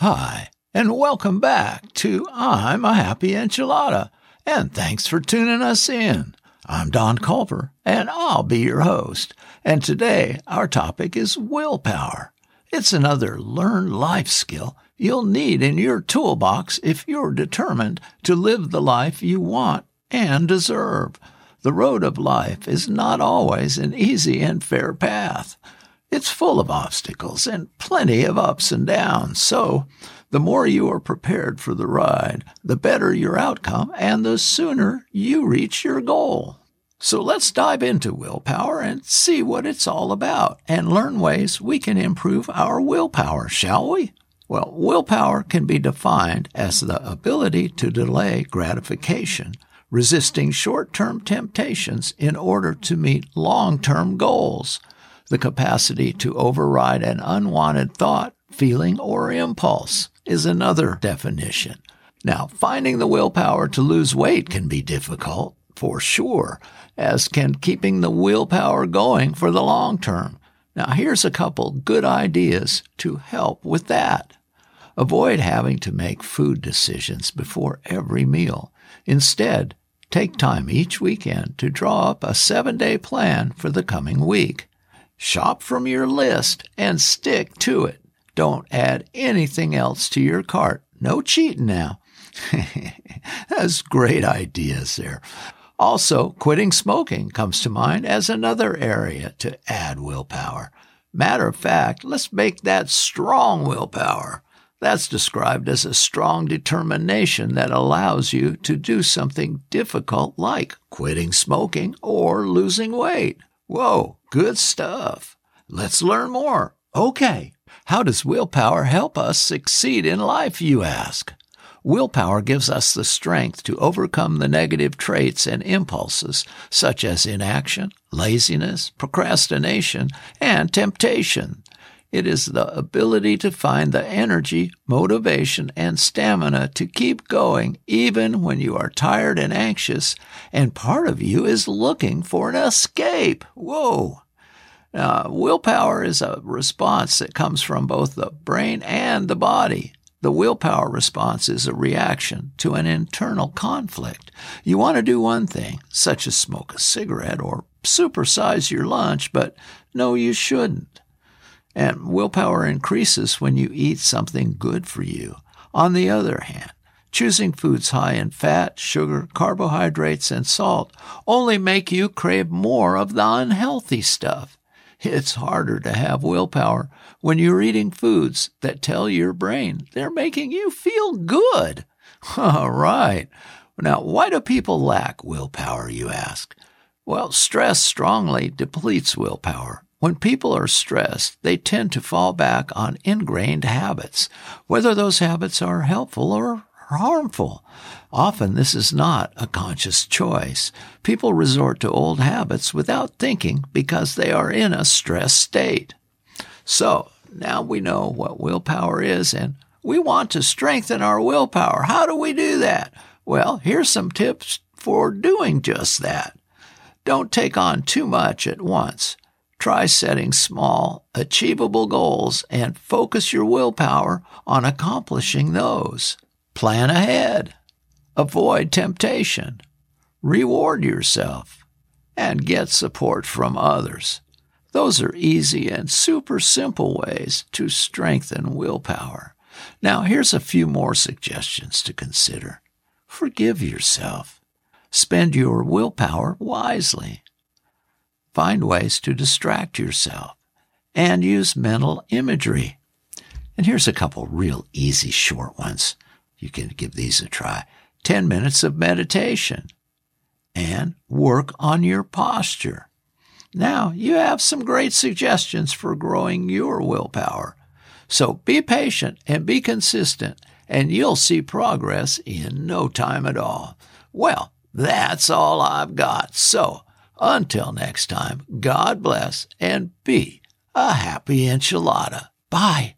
Hi, and welcome back to I'm a Happy Enchilada, and thanks for tuning us in. I'm Don Culver, and I'll be your host. And today, our topic is willpower. It's another learned life skill you'll need in your toolbox if you're determined to live the life you want and deserve. The road of life is not always an easy and fair path. It's full of obstacles and plenty of ups and downs. So, the more you are prepared for the ride, the better your outcome and the sooner you reach your goal. So let's dive into willpower and see what it's all about and learn ways we can improve our willpower, shall we? Well, willpower can be defined as the ability to delay gratification, resisting short-term temptations in order to meet long-term goals the capacity to override an unwanted thought, feeling, or impulse is another definition. Now, finding the willpower to lose weight can be difficult, for sure, as can keeping the willpower going for the long term. Now, here's a couple good ideas to help with that. Avoid having to make food decisions before every meal. Instead, take time each weekend to draw up a seven day plan for the coming week. Shop from your list and stick to it. Don't add anything else to your cart. No cheating now. That's great ideas there. Also, quitting smoking comes to mind as another area to add willpower. Matter of fact, let's make that strong willpower. That's described as a strong determination that allows you to do something difficult like quitting smoking or losing weight. Whoa, good stuff. Let's learn more. Okay, how does willpower help us succeed in life, you ask? Willpower gives us the strength to overcome the negative traits and impulses such as inaction, laziness, procrastination, and temptation. It is the ability to find the energy, motivation, and stamina to keep going even when you are tired and anxious, and part of you is looking for an escape. Whoa! Willpower is a response that comes from both the brain and the body. The willpower response is a reaction to an internal conflict. You want to do one thing, such as smoke a cigarette or supersize your lunch, but no, you shouldn't. And willpower increases when you eat something good for you. On the other hand, choosing foods high in fat, sugar, carbohydrates, and salt only make you crave more of the unhealthy stuff. It's harder to have willpower when you're eating foods that tell your brain they're making you feel good. All right. Now, why do people lack willpower, you ask? Well, stress strongly depletes willpower. When people are stressed, they tend to fall back on ingrained habits, whether those habits are helpful or harmful. Often this is not a conscious choice. People resort to old habits without thinking because they are in a stressed state. So now we know what willpower is and we want to strengthen our willpower. How do we do that? Well, here's some tips for doing just that. Don't take on too much at once. Try setting small, achievable goals and focus your willpower on accomplishing those. Plan ahead. Avoid temptation. Reward yourself. And get support from others. Those are easy and super simple ways to strengthen willpower. Now, here's a few more suggestions to consider. Forgive yourself. Spend your willpower wisely. Find ways to distract yourself and use mental imagery. And here's a couple real easy short ones. You can give these a try. 10 minutes of meditation and work on your posture. Now, you have some great suggestions for growing your willpower. So be patient and be consistent, and you'll see progress in no time at all. Well, that's all I've got. So until next time, God bless and be a happy enchilada. Bye.